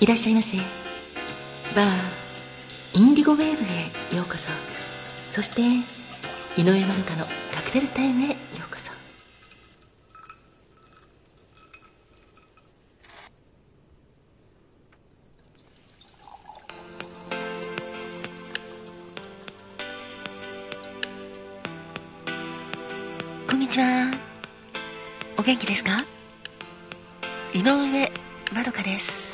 いらっしゃいませ。バーインディゴウェーブへようこそ。そして井上まるかのカクテルタイムへようこそ。こんにちは。お元気ですか？井上まどかです。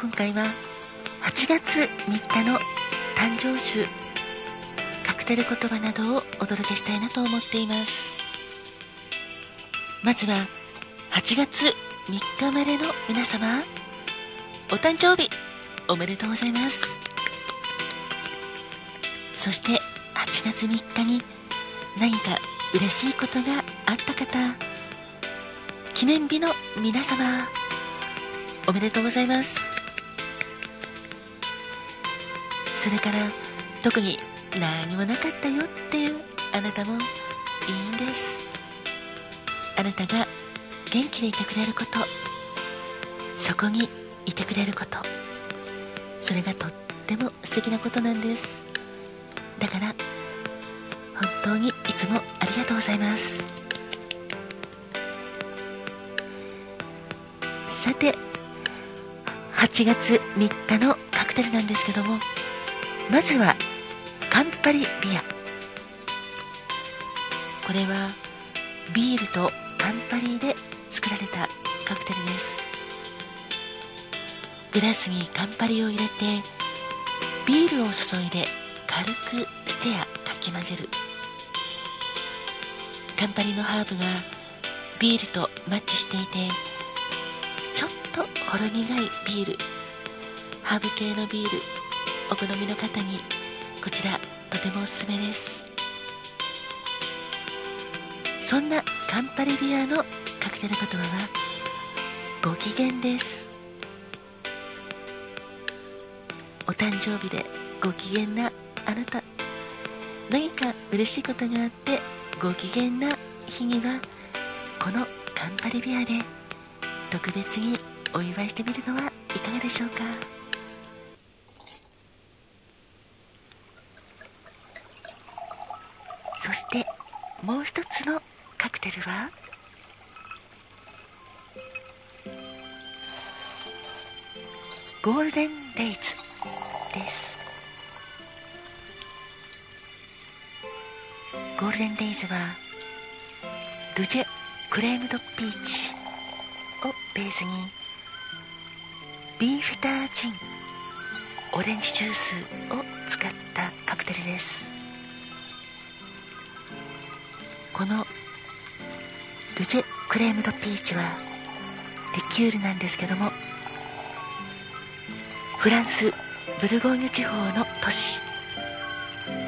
今回は8月3日の誕生週カクテル言葉などをお届けしたいなと思っています。まずは8月3日生まれの皆様お誕生日おめでとうございます。そして8月3日に何か嬉しいことがあった方記念日の皆様おめでとうございます。それから特に何もなかったよっていうあなたもいいんです。あなたが元気でいてくれることそこにいてくれること。それがとっても素敵なことなんです。だから本当にいつもありがとうございます。さて8月3日のカクテルなんですけどもまずはカンパリビア。これはビールとカンパリで作られたカクテルです。グラスにカンパリを入れてビールを注いで軽くステやかき混ぜる。カンパリのハーブがビールとマッチしていてちょっとほろ苦いビール。ハーブ系のビールお好みの方にこちらとてもおすすめです。そんなカンパリビアのカクテル言葉はご機嫌です。お誕生日でご機嫌なあなた。何か嬉しいことがあってご機嫌な日にはこのカンパリビアで特別にお祝いしてみるのはいかがでしょうかそしてもう一つのカクテルは？ゴールデンデイズです。ゴールデンデイズはルジェクレームドピーチをベースにビーフタージンオレンジジュースを使ったカクテルです。このルジェクレームドピーチはリキュールなんですけどもフランスブルゴーニュ地方の都市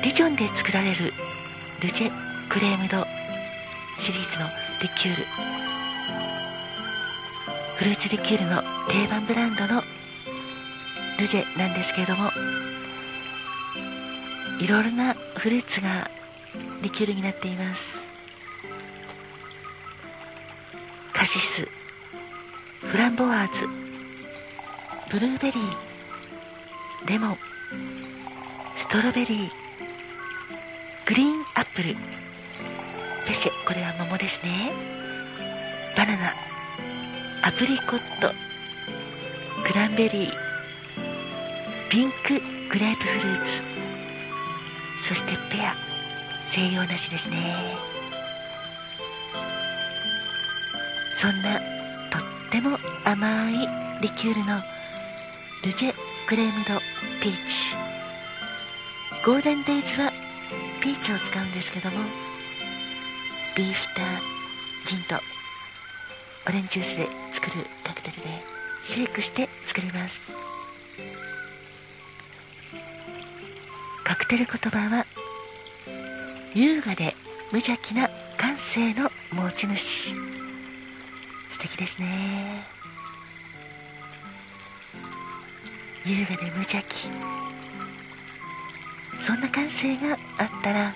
リジョンで作られるルジェクレームドシリーズのリキュール。フルーツリキュールの定番ブランドのルジェなんですけれどもいろいろなフルーツがリキュールになっています。カシスフランボワーズブルーベリーレモンストロベリーグリーンアップルペシェこれは桃ですね。バナナアプリコットクランベリーピンクグレープフルーツそしてペア西洋梨ですね。そんなとっても甘いリキュールのルジェクレームドピーチ。ゴールデンデイズはピーチを使うんですけどもビーフタージンとオレンジジュースで作るカクテルでシェイクして作ります。カクテル言葉は優雅で無邪気な感性の持ち主。敵ですね。優雅で無邪気。そんな感性があったら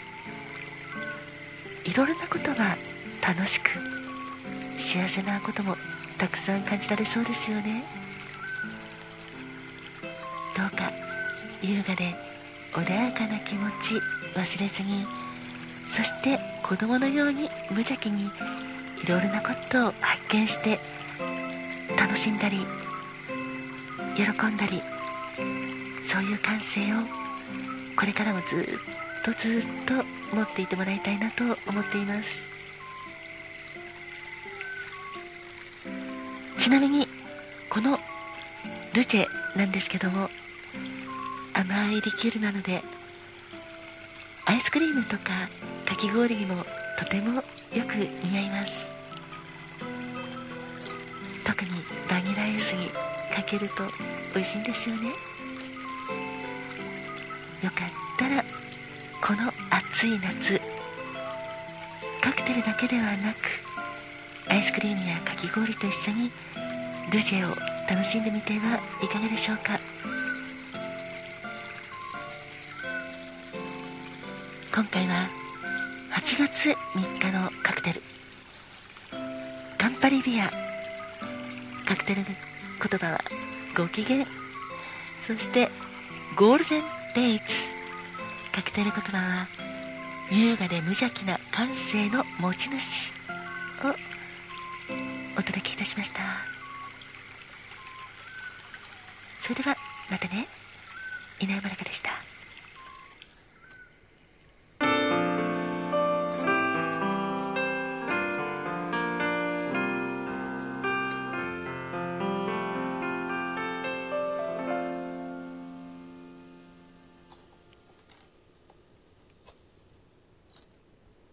いろいろなことが楽しく幸せなこともたくさん感じられそうですよね。どうか優雅で穏やかな気持ち忘れずにそして子供のように無邪気にいろいろなことを発見して楽しんだり喜んだりそういう感性をこれからもずっとずっと持っていてもらいたいなと思っています。ちなみにこのルチェなんですけども甘いリキュールなのでアイスクリームとかかき氷にもとてもよく似合います。スにかけると美味しいんですよね。よかったらこの暑い夏カクテルだけではなくアイスクリームやかき氷と一緒にルジェを楽しんでみてはいかがでしょうか。今回は8月3日のカクテル。カンパリビア。カクテル言葉はご機嫌。そしてゴールデンデイツカクテル言葉は優雅で無邪気な感性の持ち主をお届けいたしました。それではまたね。稲山中でした。